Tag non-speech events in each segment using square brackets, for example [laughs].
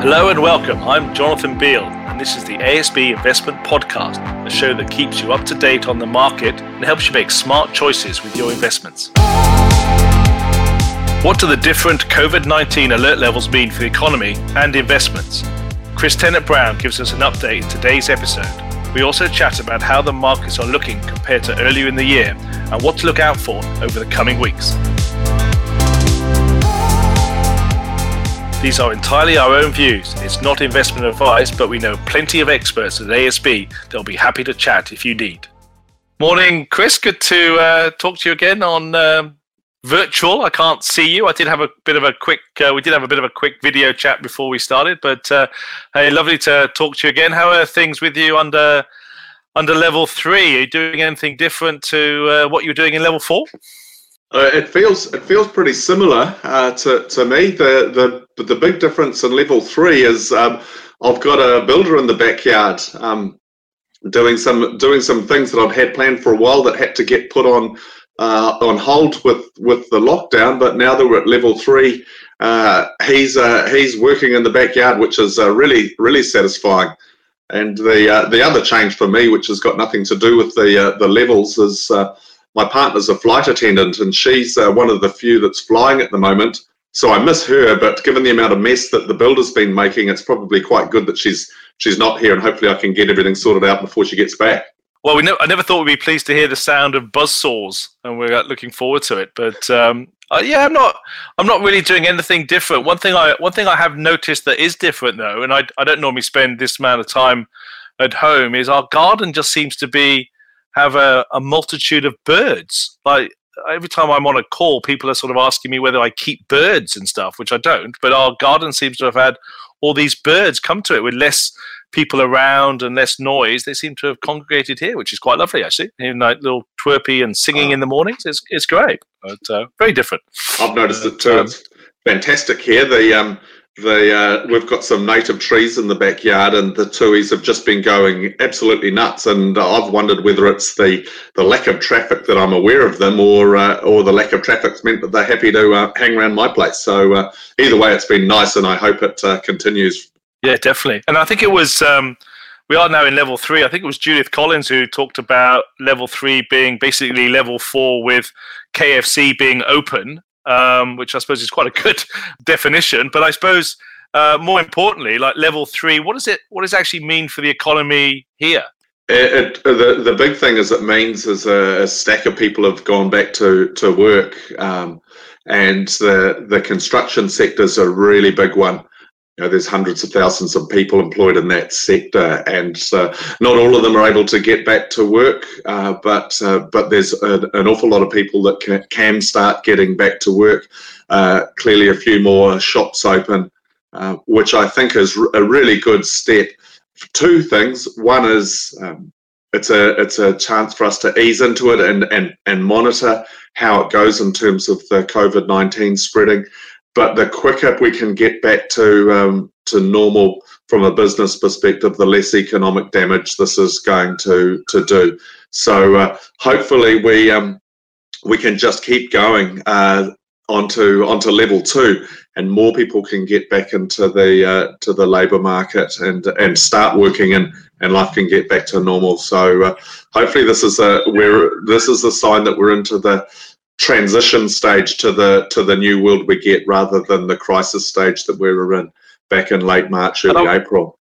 Hello and welcome. I'm Jonathan Beale, and this is the ASB Investment Podcast, a show that keeps you up to date on the market and helps you make smart choices with your investments. What do the different COVID 19 alert levels mean for the economy and investments? Chris Tennent Brown gives us an update in today's episode. We also chat about how the markets are looking compared to earlier in the year and what to look out for over the coming weeks. These are entirely our own views. It's not investment advice, but we know plenty of experts at ASB that'll be happy to chat if you need. Morning, Chris. Good to uh, talk to you again on um, virtual. I can't see you. I did have a bit of a quick. Uh, we did have a bit of a quick video chat before we started, but uh, hey, lovely to talk to you again. How are things with you under under level three? Are you doing anything different to uh, what you were doing in level four? Uh, it feels it feels pretty similar uh, to to me. The the the big difference in level three is um, I've got a builder in the backyard um, doing some doing some things that I've had planned for a while that had to get put on uh, on hold with with the lockdown. But now that we're at level three, uh, he's uh, he's working in the backyard, which is uh, really really satisfying. And the the other change for me, which has got nothing to do with the the levels, is my partner's a flight attendant and she's uh, one of the few that's flying at the moment. So I miss her, but given the amount of mess that the builder's been making, it's probably quite good that she's she's not here, and hopefully I can get everything sorted out before she gets back. Well, we ne- I never thought we'd be pleased to hear the sound of buzz saws, and we're uh, looking forward to it. But um, uh, yeah, I'm not I'm not really doing anything different. One thing I one thing I have noticed that is different though, and I I don't normally spend this amount of time at home, is our garden just seems to be have a, a multitude of birds. Like every time I'm on a call, people are sort of asking me whether I keep birds and stuff, which I don't. But our garden seems to have had all these birds come to it with less people around and less noise. They seem to have congregated here, which is quite lovely, actually. In like little twerpy and singing in the mornings, it's it's great, but uh, very different. I've noticed it too. Um, it's fantastic here. The um, uh, we've got some native trees in the backyard, and the tuis have just been going absolutely nuts. And I've wondered whether it's the, the lack of traffic that I'm aware of them, or uh, or the lack of traffic's meant that they're happy to uh, hang around my place. So uh, either way, it's been nice, and I hope it uh, continues. Yeah, definitely. And I think it was. Um, we are now in level three. I think it was Judith Collins who talked about level three being basically level four with KFC being open um, which I suppose is quite a [laughs] good definition. But I suppose uh, more importantly, like level three, what does it what does it actually mean for the economy here? It, it, the the big thing is it means is a, a, stack of people have gone back to to work, um, and the the construction sector is a really big one know, there's hundreds of thousands of people employed in that sector, and uh, not all of them are able to get back to work. Uh, but uh, but there's a, an awful lot of people that can, can start getting back to work. Uh, clearly, a few more shops open, uh, which I think is a really good step. Two things. One is um, it's a it's a chance for us to ease into it and and and monitor how it goes in terms of the COVID nineteen spreading but the quicker we can get back to um, to normal from a business perspective, the less economic damage this is going to to do. So uh, hopefully we um, we can just keep going uh, onto onto level two, and more people can get back into the uh, to the labour market and and start working and and life can get back to normal. So uh, hopefully this is a where this is a sign that we're into the transition stage to the to the new world we get rather than the crisis stage that we were in back in late March, early April.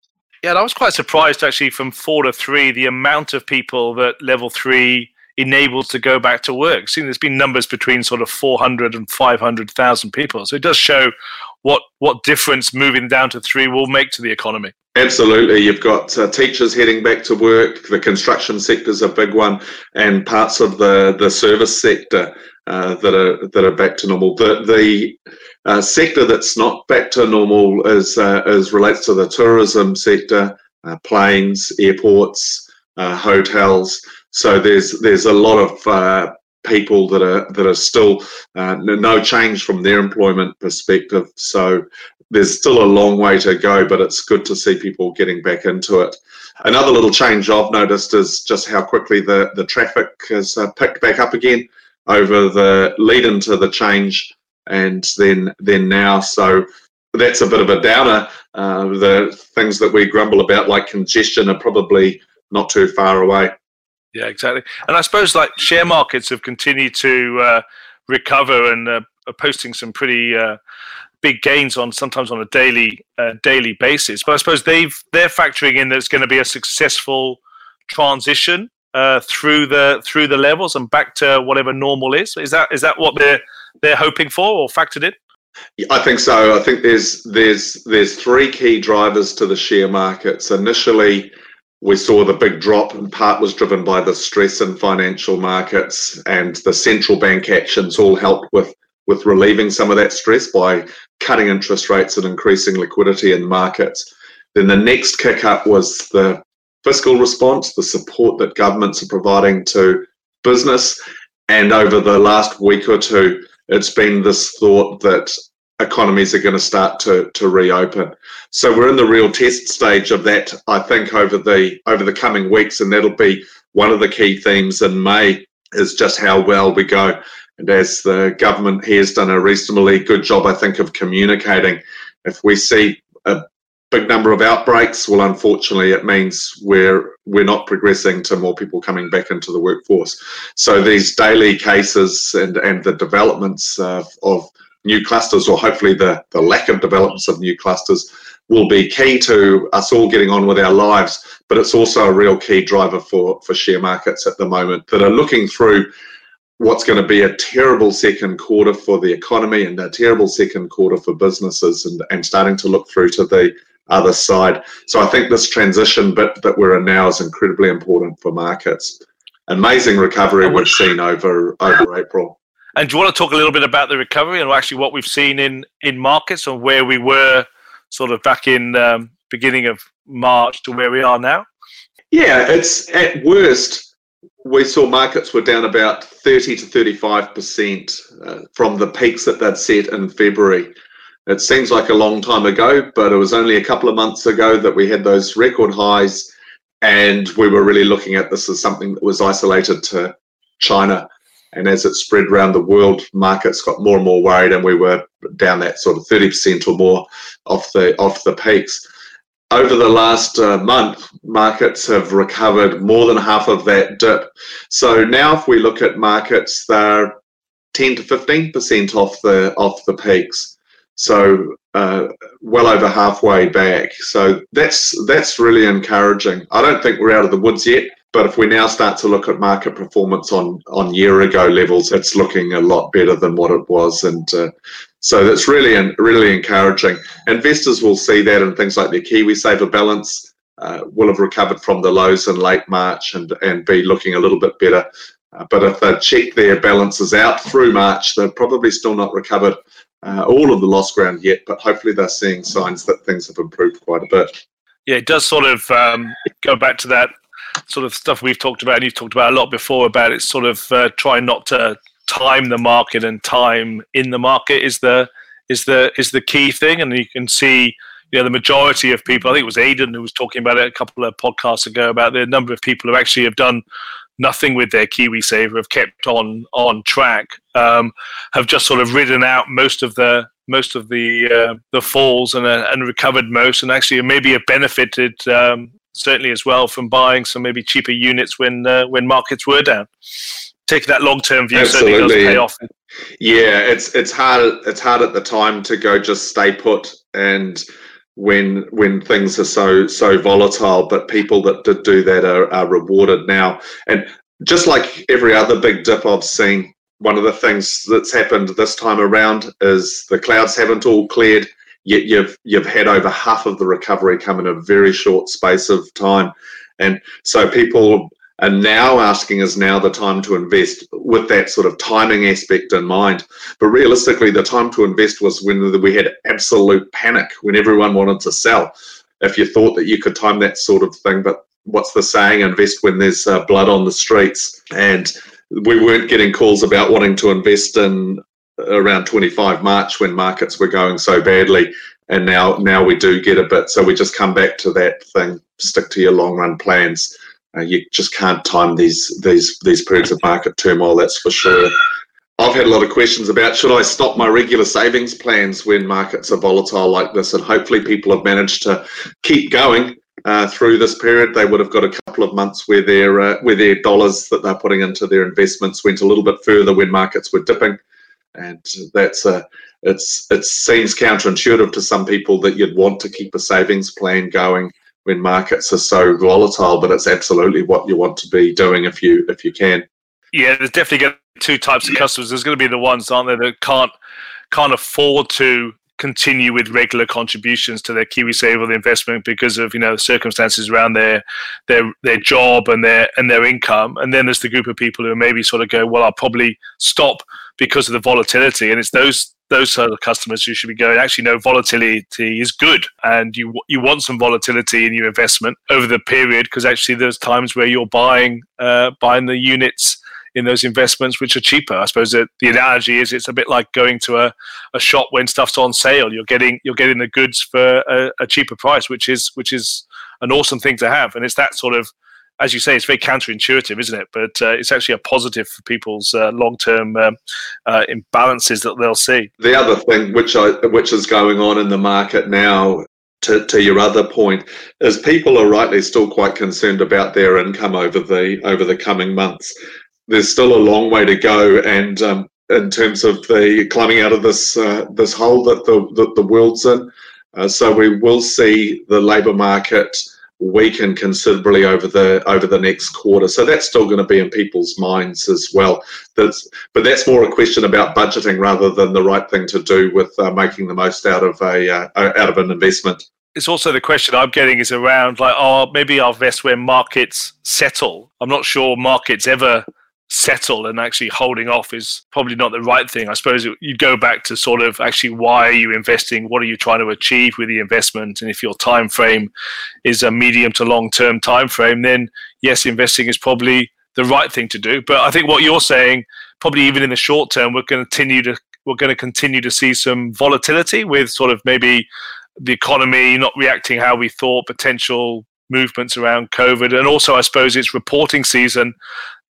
Yeah, I was quite surprised actually from four to three the amount of people that level three enables to go back to work. See, there's been numbers between sort of 400 and 500,000 people. So it does show what what difference moving down to three will make to the economy. Absolutely, you've got uh, teachers heading back to work. The construction sector is a big one, and parts of the the service sector uh, that are that are back to normal. The the uh, sector that's not back to normal is uh, is relates to the tourism sector, uh, planes, airports, uh, hotels. So there's there's a lot of people that are that are still no change from their employment perspective. So there's still a long way to go, but it's good to see people getting back into it. Another little change I've noticed is just how quickly the, the traffic has picked back up again over the lead into the change and then then now. So that's a bit of a downer. Uh, the things that we grumble about, like congestion, are probably not too far away. Yeah, exactly. And I suppose like share markets have continued to uh, recover and uh, are posting some pretty uh, big gains on sometimes on a daily uh, daily basis. But I suppose they've they're factoring in that it's going to be a successful transition uh, through the through the levels and back to whatever normal is. Is that is that what they're they're hoping for or factored in? I think so. I think there's there's there's three key drivers to the share markets. Initially, we saw the big drop, in part was driven by the stress in financial markets, and the central bank actions all helped with with relieving some of that stress by cutting interest rates and increasing liquidity in markets. Then the next kick up was the fiscal response, the support that governments are providing to business. And over the last week or two, it's been this thought that economies are going to start to, to reopen. So we're in the real test stage of that, I think, over the over the coming weeks, and that'll be one of the key themes in May is just how well we go. And as the government here has done a reasonably good job, I think, of communicating, if we see a big number of outbreaks, well, unfortunately, it means we're we're not progressing to more people coming back into the workforce. So these daily cases and and the developments of new clusters, or hopefully the the lack of developments of new clusters, will be key to us all getting on with our lives. But it's also a real key driver for for share markets at the moment that are looking through what's going to be a terrible second quarter for the economy and a terrible second quarter for businesses and, and starting to look through to the other side. So I think this transition bit that we're in now is incredibly important for markets. Amazing recovery we've seen over over April. And do you want to talk a little bit about the recovery and actually what we've seen in in markets and where we were sort of back in um, beginning of March to where we are now? Yeah, it's at worst we saw markets were down about 30 to 35 percent uh, from the peaks that they'd set in February. It seems like a long time ago, but it was only a couple of months ago that we had those record highs, and we were really looking at this as something that was isolated to China. And as it spread around the world, markets got more and more worried, and we were down that sort of 30% or more off the off the peaks. Over the last uh, month, markets have recovered more than half of that dip. So now, if we look at markets, they're 10 to 15% off the off the peaks. So uh, well over halfway back. So that's that's really encouraging. I don't think we're out of the woods yet, but if we now start to look at market performance on on year ago levels, it's looking a lot better than what it was, and uh, so that's really really encouraging. Investors will see that in things like their KiwiSaver balance. Uh, will have recovered from the lows in late March and and be looking a little bit better. Uh, but if they check their balances out through March, they're probably still not recovered uh, all of the lost ground yet, but hopefully they're seeing signs that things have improved quite a bit. Yeah, it does sort of um, go back to that sort of stuff we've talked about, and you've talked about a lot before about it. Sort of uh, trying not to time the market, and time in the market is the is the is the key thing. And you can see, you know, the majority of people. I think it was Aidan who was talking about it a couple of podcasts ago about the number of people who actually have done nothing with their KiwiSaver, have kept on on track, um, have just sort of ridden out most of the most of the uh, the falls and uh, and recovered most, and actually maybe have benefited um, certainly as well from buying some maybe cheaper units when uh, when markets were down. Taking that long term view Absolutely. certainly does pay off. Yeah, it's it's hard it's hard at the time to go just stay put and when when things are so so volatile. But people that did do that are, are rewarded now. And just like every other big dip I've seen, one of the things that's happened this time around is the clouds haven't all cleared. Yet you've you've had over half of the recovery come in a very short space of time, and so people and now asking is now the time to invest with that sort of timing aspect in mind. But realistically, the time to invest was when we had absolute panic, when everyone wanted to sell. If you thought that you could time that sort of thing, but what's the saying? Invest when there's uh, blood on the streets. And we weren't getting calls about wanting to invest in around 25 March when markets were going so badly. And now, now we do get a bit. So we just come back to that thing: stick to your long run plans uh, you just can't time these these these periods of market turmoil. That's for sure. I've had a lot of questions about should I stop my regular savings plans when markets are volatile like this, and hopefully people have managed to keep going uh, through this period. They would have got a couple of months where their uh, where their dollars that they're putting into their investments went a little bit further when markets were dipping, and that's a it's it seems counterintuitive to some people that you'd want to keep a savings plan going when markets are so volatile, but it's absolutely what you want to be doing if you if you can. Yeah, there's definitely two types of customers. There's going to be the ones, aren't there, that can't can't afford to continue with regular contributions to their KiwiSaver investment because of you know circumstances around their their their job and their and their income. And then there's the group of people who maybe sort of go, well, I'll probably stop because of the volatility. And it's those those sort of customers who should be going. Actually, no, volatility is good, and you you want some volatility in your investment over the period because actually there's times where you're buying uh, buying the units in those investments which are cheaper. I suppose that the analogy is it's a bit like going to a, a shop when stuff's on sale. You're getting you're getting the goods for a, a cheaper price, which is which is an awesome thing to have. And it's that sort of as you say, it's very counterintuitive, isn't it? But uh, it's actually a positive for people's uh, long-term um, uh, imbalances that they'll see. The other thing, which I, which is going on in the market now, to, to your other point, is people are rightly still quite concerned about their income over the over the coming months there's still a long way to go, and um, in terms of the climbing out of this uh, this hole that the that the world's in. Uh, so we will see the labour market weaken considerably over the over the next quarter. So that's still going to be in people's minds as well. That's, but that's more a question about budgeting rather than the right thing to do with uh, making the most out of a uh, out of an investment. It's also the question I'm getting is around like, oh, maybe I'll invest where markets settle. I'm not sure markets ever settle and actually holding off is probably not the right thing. I suppose you go back to sort of actually why are you investing? What are you trying to achieve with the investment? And if your time frame is a medium to long term time frame, then yes, investing is probably the right thing to do. But I think what you're saying, probably even in the short term, we're going to continue to we're going to continue to see some volatility with sort of maybe the economy not reacting how we thought, potential movements around COVID, and also I suppose it's reporting season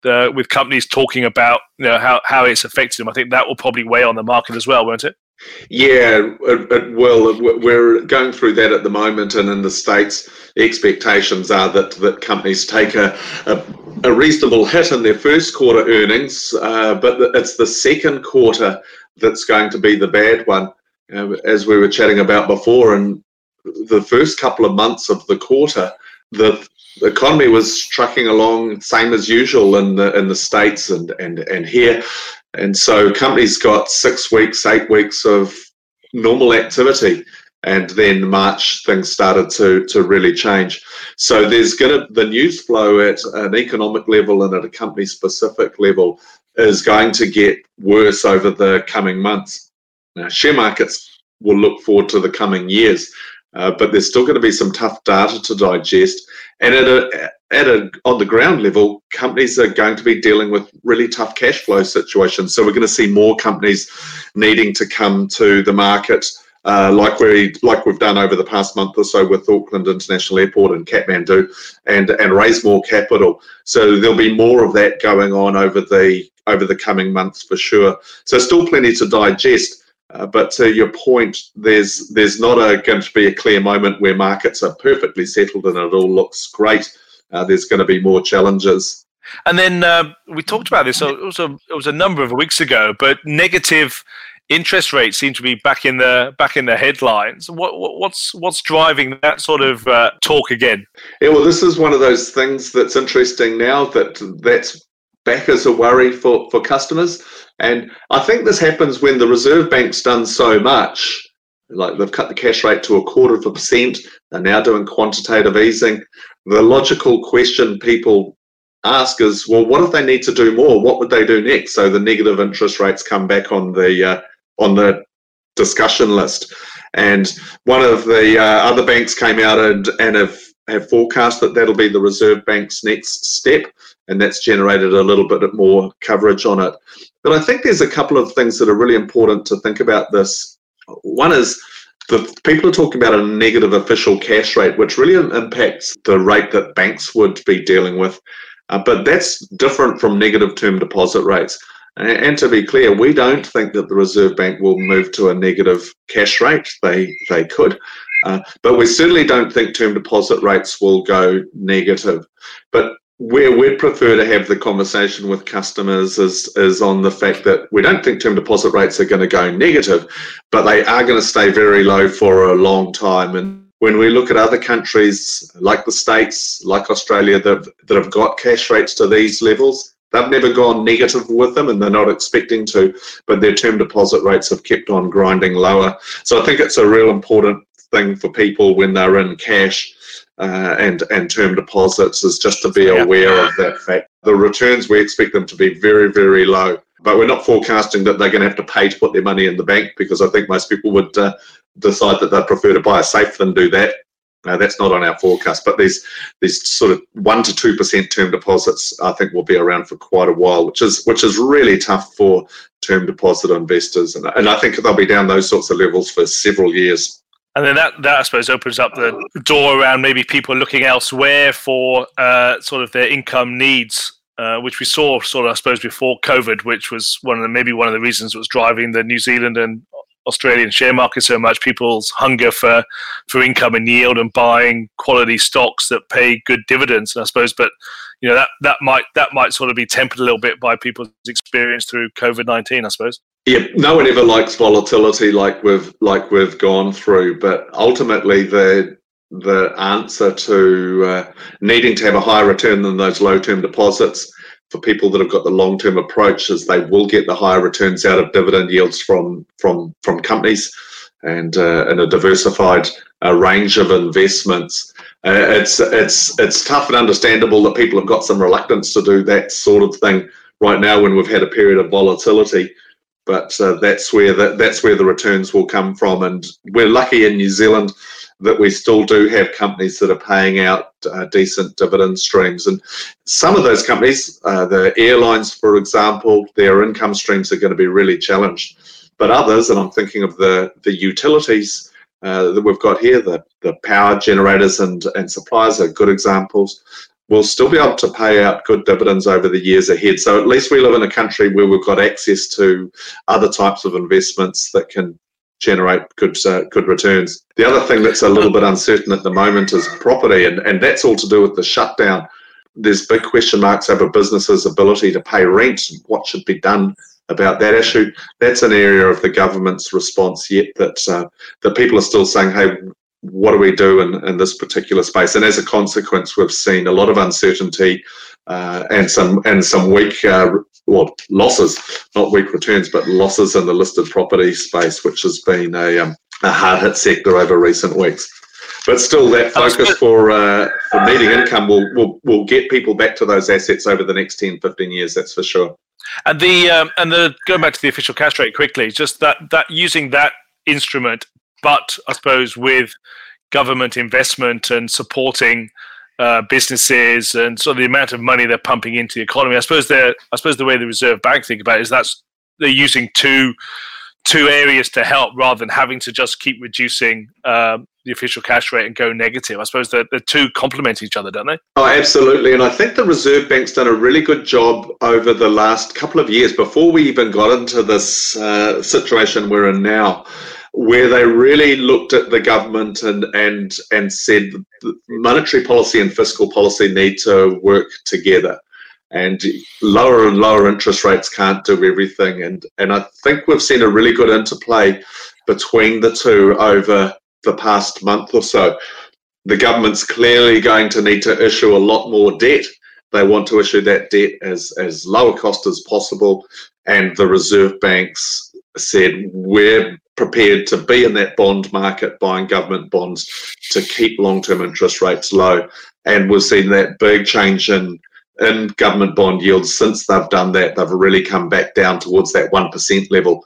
with companies talking about you know how, how it's affected them. I think that will probably weigh on the market as well, won't it? Yeah, it, it will. We're going through that at the moment, and in the states, expectations are that that companies take a, a, a reasonable hit in their first quarter earnings, uh, but it's the second quarter that's going to be the bad one, uh, as we were chatting about before. And the first couple of months of the quarter, the the economy was trucking along same as usual in the in the states and and and here, and so companies got six weeks, eight weeks of normal activity, and then March things started to to really change. So there's gonna the news flow at an economic level and at a company specific level is going to get worse over the coming months. Now, share markets will look forward to the coming years, uh, but there's still going to be some tough data to digest. And at a, at a on the ground level, companies are going to be dealing with really tough cash flow situations. So we're going to see more companies needing to come to the market, uh, like we like we've done over the past month or so with Auckland International Airport and Kathmandu, and and raise more capital. So there'll be more of that going on over the over the coming months for sure. So still plenty to digest. Uh, but to your point, there's there's not a, going to be a clear moment where markets are perfectly settled and it all looks great. Uh, there's going to be more challenges. And then uh, we talked about this. So it was a it was a number of weeks ago, but negative interest rates seem to be back in the back in the headlines. What, what what's what's driving that sort of uh, talk again? Yeah, well, this is one of those things that's interesting now that that's back as a worry for for customers. And I think this happens when the Reserve Bank's done so much. Like they've cut the cash rate to a quarter of a percent. They're now doing quantitative easing. The logical question people ask is, well, what if they need to do more? What would they do next? So the negative interest rates come back on the uh, on the discussion list. And one of the uh, other banks came out and, and have, have forecast that that'll be the Reserve Bank's next step, and that's generated a little bit more coverage on it. But I think there's a couple of things that are really important to think about this. One is the people are talking about a negative official cash rate, which really impacts the rate that banks would be dealing with. Uh, but that's different from negative term deposit rates. And to be clear, we don't think that the Reserve Bank will move to a negative cash rate. They they could, uh, but we certainly don't think term deposit rates will go negative. But where we'd prefer to have the conversation with customers is is on the fact that we don't think term deposit rates are going to go negative, but they are going to stay very low for a long time. And when we look at other countries like the States, like Australia, that, that have got cash rates to these levels, They've never gone negative with them and they're not expecting to, but their term deposit rates have kept on grinding lower. So I think it's a real important thing for people when they're in cash uh, and, and term deposits is just to be aware of that fact. The returns, we expect them to be very, very low, but we're not forecasting that they're going to have to pay to put their money in the bank because I think most people would uh, decide that they'd prefer to buy a safe than do that. Uh, that's not on our forecast, but these these sort of one to two percent term deposits, I think, will be around for quite a while, which is which is really tough for term deposit investors, and, and I think they'll be down those sorts of levels for several years. And then that, that I suppose opens up the door around maybe people looking elsewhere for uh, sort of their income needs, uh, which we saw sort of I suppose before COVID, which was one of the maybe one of the reasons was driving the New Zealand and Australian share market so much, people's hunger for for income and yield and buying quality stocks that pay good dividends. And I suppose, but you know that that might that might sort of be tempered a little bit by people's experience through COVID nineteen. I suppose. Yeah, no one ever likes volatility like we've like we've gone through, but ultimately the the answer to uh, needing to have a higher return than those low term deposits for people that have got the long term approach is they will get the higher returns out of dividend yields from from from companies and uh, and a diversified uh, range of investments. Uh, it's it's it's tough and understandable that people have got some reluctance to do that sort of thing right now when we've had a period of volatility. But uh, that's where the, that's where the returns will come from, and we're lucky in New Zealand that we still do have companies that are paying out uh, decent dividend streams. And some of those companies, uh, the airlines, for example, their income streams are going to be really challenged. But others, and I'm thinking of the, the utilities uh, that we've got here, the, the power generators and, and suppliers are good examples. We'll still be able to pay out good dividends over the years ahead. So at least we live in a country where we've got access to other types of investments that can generate good uh, good returns. The other thing that's a little bit uncertain at the moment is property, and, and that's all to do with the shutdown. There's big question marks over businesses' ability to pay rent. What should be done about that issue? That's an area of the government's response yet that uh, that people are still saying, "Hey, what do we do in, in this particular space?" And as a consequence, we've seen a lot of uncertainty uh, and some and some weak uh, well losses, not weak returns, but losses in the listed property space, which has been a, um, a hard hit sector over recent weeks. But still, that focus for uh, for needing income will, will will get people back to those assets over the next 10, 15 years. That's for sure. And the um, and the going back to the official cash rate quickly, just that that using that instrument, but I suppose with government investment and supporting uh, businesses and so the amount of money they're pumping into the economy. I suppose they're I suppose the way the Reserve Bank think about it is that's they're using two two areas to help rather than having to just keep reducing um, the official cash rate and go negative. I suppose the, the two complement each other, don't they? Oh, absolutely. And I think the Reserve Bank's done a really good job over the last couple of years before we even got into this uh, situation we're in now where they really looked at the government and and and said monetary policy and fiscal policy need to work together. And lower and lower interest rates can't do everything. And and I think we've seen a really good interplay between the two over the past month or so. The government's clearly going to need to issue a lot more debt. They want to issue that debt as as lower cost as possible. And the reserve banks said we're prepared to be in that bond market buying government bonds to keep long-term interest rates low. And we've seen that big change in in government bond yields. Since they've done that they've really come back down towards that 1% level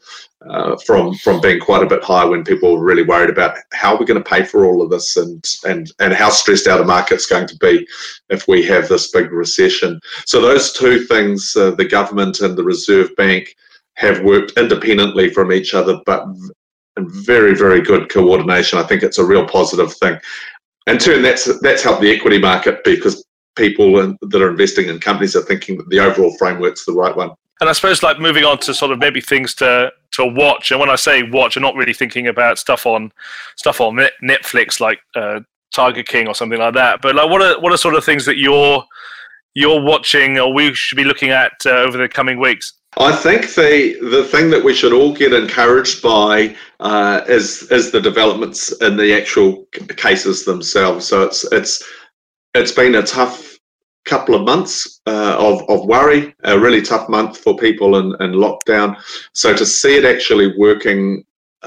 uh, from from being quite a bit higher when people were really worried about how we're going to pay for all of this and and and how stressed out a market's going to be if we have this big recession. So those two things uh, the government and the reserve bank have worked independently from each other, but in very, very good coordination. I think it's a real positive thing. In turn, that's that's helped the equity market because people that are investing in companies are thinking that the overall framework's the right one. And I suppose like moving on to sort of maybe things to to watch. And when I say watch, I'm not really thinking about stuff on stuff on Netflix like uh, Tiger King or something like that. But like, what are what are sort of things that you're you're watching or we should be looking at uh, over the coming weeks? I think the the thing that we should all get encouraged by uh, is is the developments in the actual cases themselves. So it's it's it's been a tough couple of months uh, of, of worry, a really tough month for people in, in lockdown. So to see it actually working,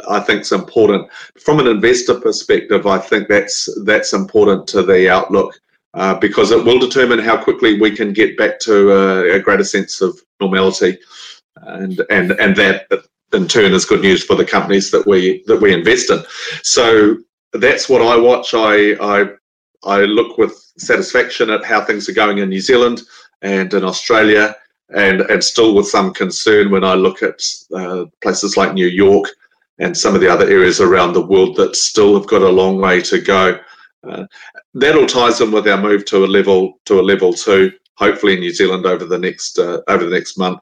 I think is important. From an investor perspective, I think that's that's important to the outlook. Uh, because it will determine how quickly we can get back to a, a greater sense of normality, and and and that in turn is good news for the companies that we that we invest in. So that's what I watch. I I I look with satisfaction at how things are going in New Zealand and in Australia, and, and still with some concern when I look at uh, places like New York and some of the other areas around the world that still have got a long way to go. Uh, that all ties in with our move to a level to a level two, hopefully in New Zealand over the next uh, over the next month.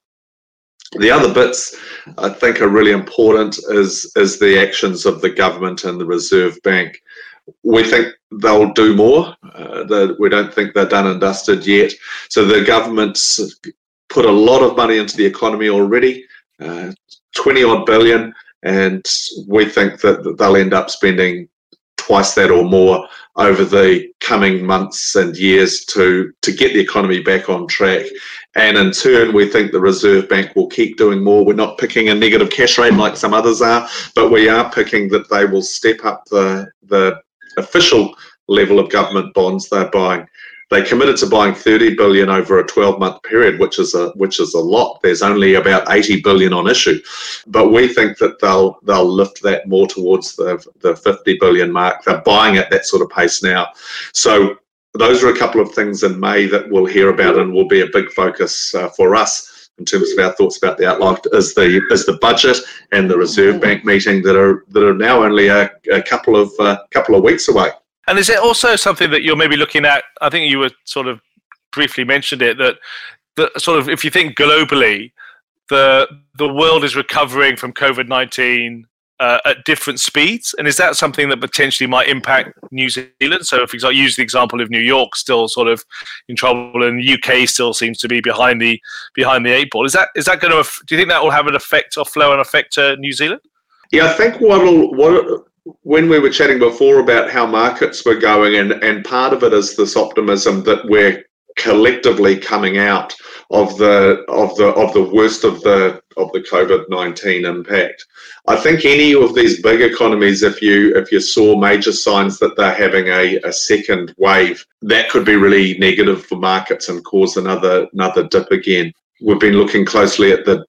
The other bits I think are really important is is the actions of the government and the Reserve Bank we think they'll do more. Uh, we don't think they're done and dusted yet. So the government's put a lot of money into the economy already, uh, 20 odd billion, and we think that they'll end up spending twice that or more over the coming months and years to to get the economy back on track. And in turn, we think the Reserve Bank will keep doing more. We're not picking a negative cash rate like some others are, but we are picking that they will step up the the official level of government bonds they're buying. They committed to buying 30 billion over a 12-month period, which is a which is a lot. There's only about 80 billion on issue, but we think that they'll they'll lift that more towards the the 50 billion mark. They're buying at that sort of pace now. So those are a couple of things in May that we'll hear about and will be a big focus uh, for us in terms of our thoughts about the outlook is the is the budget and the Reserve Bank meeting that are that are now only a, a couple of uh, couple of weeks away. And is it also something that you're maybe looking at? I think you were sort of briefly mentioned it that sort of if you think globally, the the world is recovering from COVID nineteen uh, at different speeds, and is that something that potentially might impact New Zealand? So, if I use the example of New York, still sort of in trouble, and UK still seems to be behind the behind the eight ball. Is that is that going to? Do you think that will have an effect or flow and effect to New Zealand? Yeah, I think what'll what when we were chatting before about how markets were going, and and part of it is this optimism that we're collectively coming out of the of the of the worst of the of the COVID nineteen impact. I think any of these big economies, if you if you saw major signs that they're having a, a second wave, that could be really negative for markets and cause another another dip again. We've been looking closely at the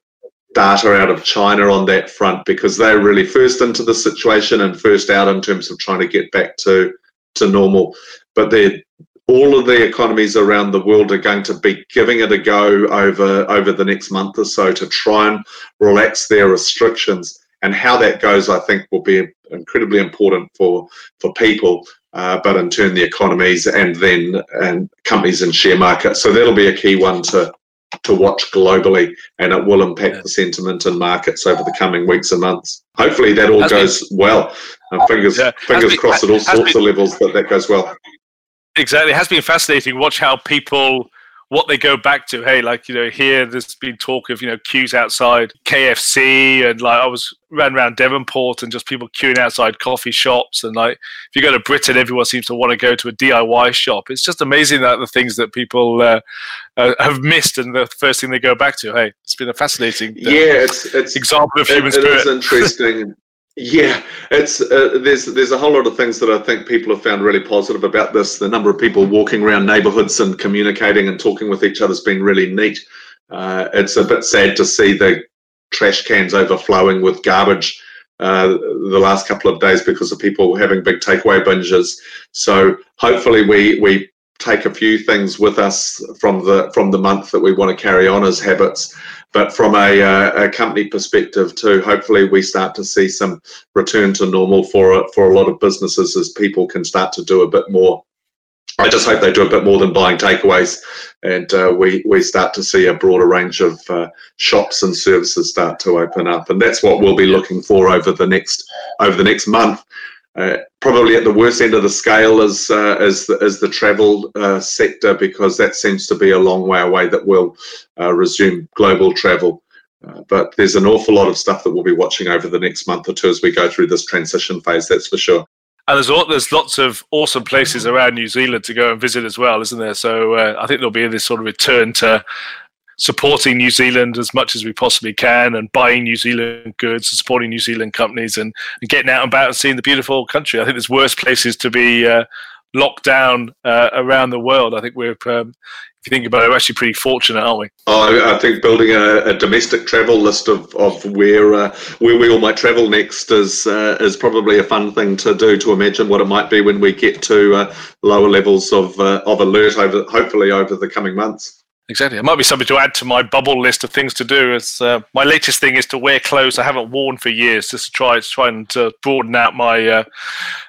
data out of China on that front because they're really first into the situation and first out in terms of trying to get back to to normal. But they're all of the economies around the world are going to be giving it a go over over the next month or so to try and relax their restrictions. And how that goes, I think, will be incredibly important for for people, uh, but in turn the economies and then and companies and share markets. So that'll be a key one to to watch globally, and it will impact yeah. the sentiment in markets over the coming weeks and months. Hopefully, that all has goes been, well. Uh, fingers yeah, fingers been, crossed at all sorts been, of levels that that goes well. Exactly, it has been fascinating. Watch how people what they go back to. Hey, like you know, here there's been talk of you know queues outside KFC, and like I was ran around Devonport and just people queuing outside coffee shops, and like if you go to Britain, everyone seems to want to go to a DIY shop. It's just amazing that the things that people uh, uh, have missed, and the first thing they go back to. Hey, it's been a fascinating uh, yeah, it's it's example of human it, spirit. It is [laughs] interesting. Yeah, it's uh, there's there's a whole lot of things that I think people have found really positive about this. The number of people walking around neighbourhoods and communicating and talking with each other has been really neat. Uh, it's a bit sad to see the trash cans overflowing with garbage uh, the last couple of days because of people having big takeaway binges. So hopefully we we take a few things with us from the from the month that we want to carry on as habits. But from a, uh, a, company perspective too, hopefully we start to see some return to normal for for a lot of businesses as people can start to do a bit more. I just hope they do a bit more than buying takeaways, and uh, we we start to see a broader range of uh, shops and services start to open up, and that's what we'll be looking for over the next over the next month. Uh, probably at the worst end of the scale is uh, is the, is the travel uh, sector because that seems to be a long way away that will uh, resume global travel. but there's an awful lot of stuff that we'll be watching over the next month or two as we go through this transition phase. That's for sure. And there's there's lots of awesome places around New Zealand to go and visit as well, isn't there? So uh, I think there'll be this sort of return to supporting New Zealand as much as we possibly can, and buying New Zealand goods, and supporting New Zealand companies, and, and getting out and about and seeing the beautiful country. I think there's worse places to be uh, locked down uh, around the world. I think we're um, if you think about it, we're actually pretty fortunate, aren't we? Oh, I think building a, a domestic travel list of, of where uh, where we all might travel next is uh, is probably a fun thing to do. To imagine what it might be when we get to uh, lower levels of uh, of alert over hopefully over the coming months. Exactly. It might be something to add to my bubble list of things to do. It's, uh, my latest thing is to wear clothes I haven't worn for years, just to try, try and uh, broaden out my uh,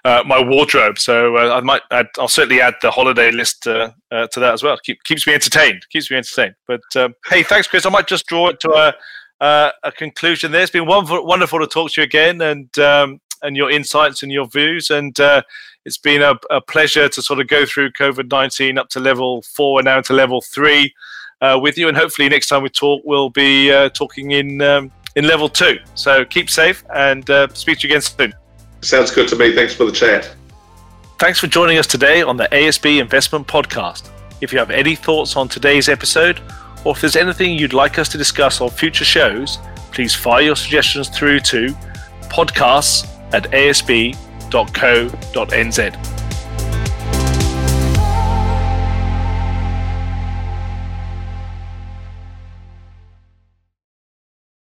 uh my wardrobe. So uh, I might, add, I'll certainly add the holiday list to that as well. Keep, keeps me entertained. Keeps me entertained. But um, hey, thanks, Chris. I might just draw it to a, a conclusion. There, it's been wonderful, wonderful to talk to you again, and um, and your insights and your views. And it's been a, a, pleasure to sort of go through COVID 19 up to level four and now to level three uh, with you. And hopefully, next time we talk, we'll be uh, talking in, um, in level two. So keep safe and uh, speak to you again soon. Sounds good to me. Thanks for the chat. Thanks for joining us today on the ASB Investment Podcast. If you have any thoughts on today's episode, or if there's anything you'd like us to discuss on future shows, please fire your suggestions through to podcasts at asb.co.nz.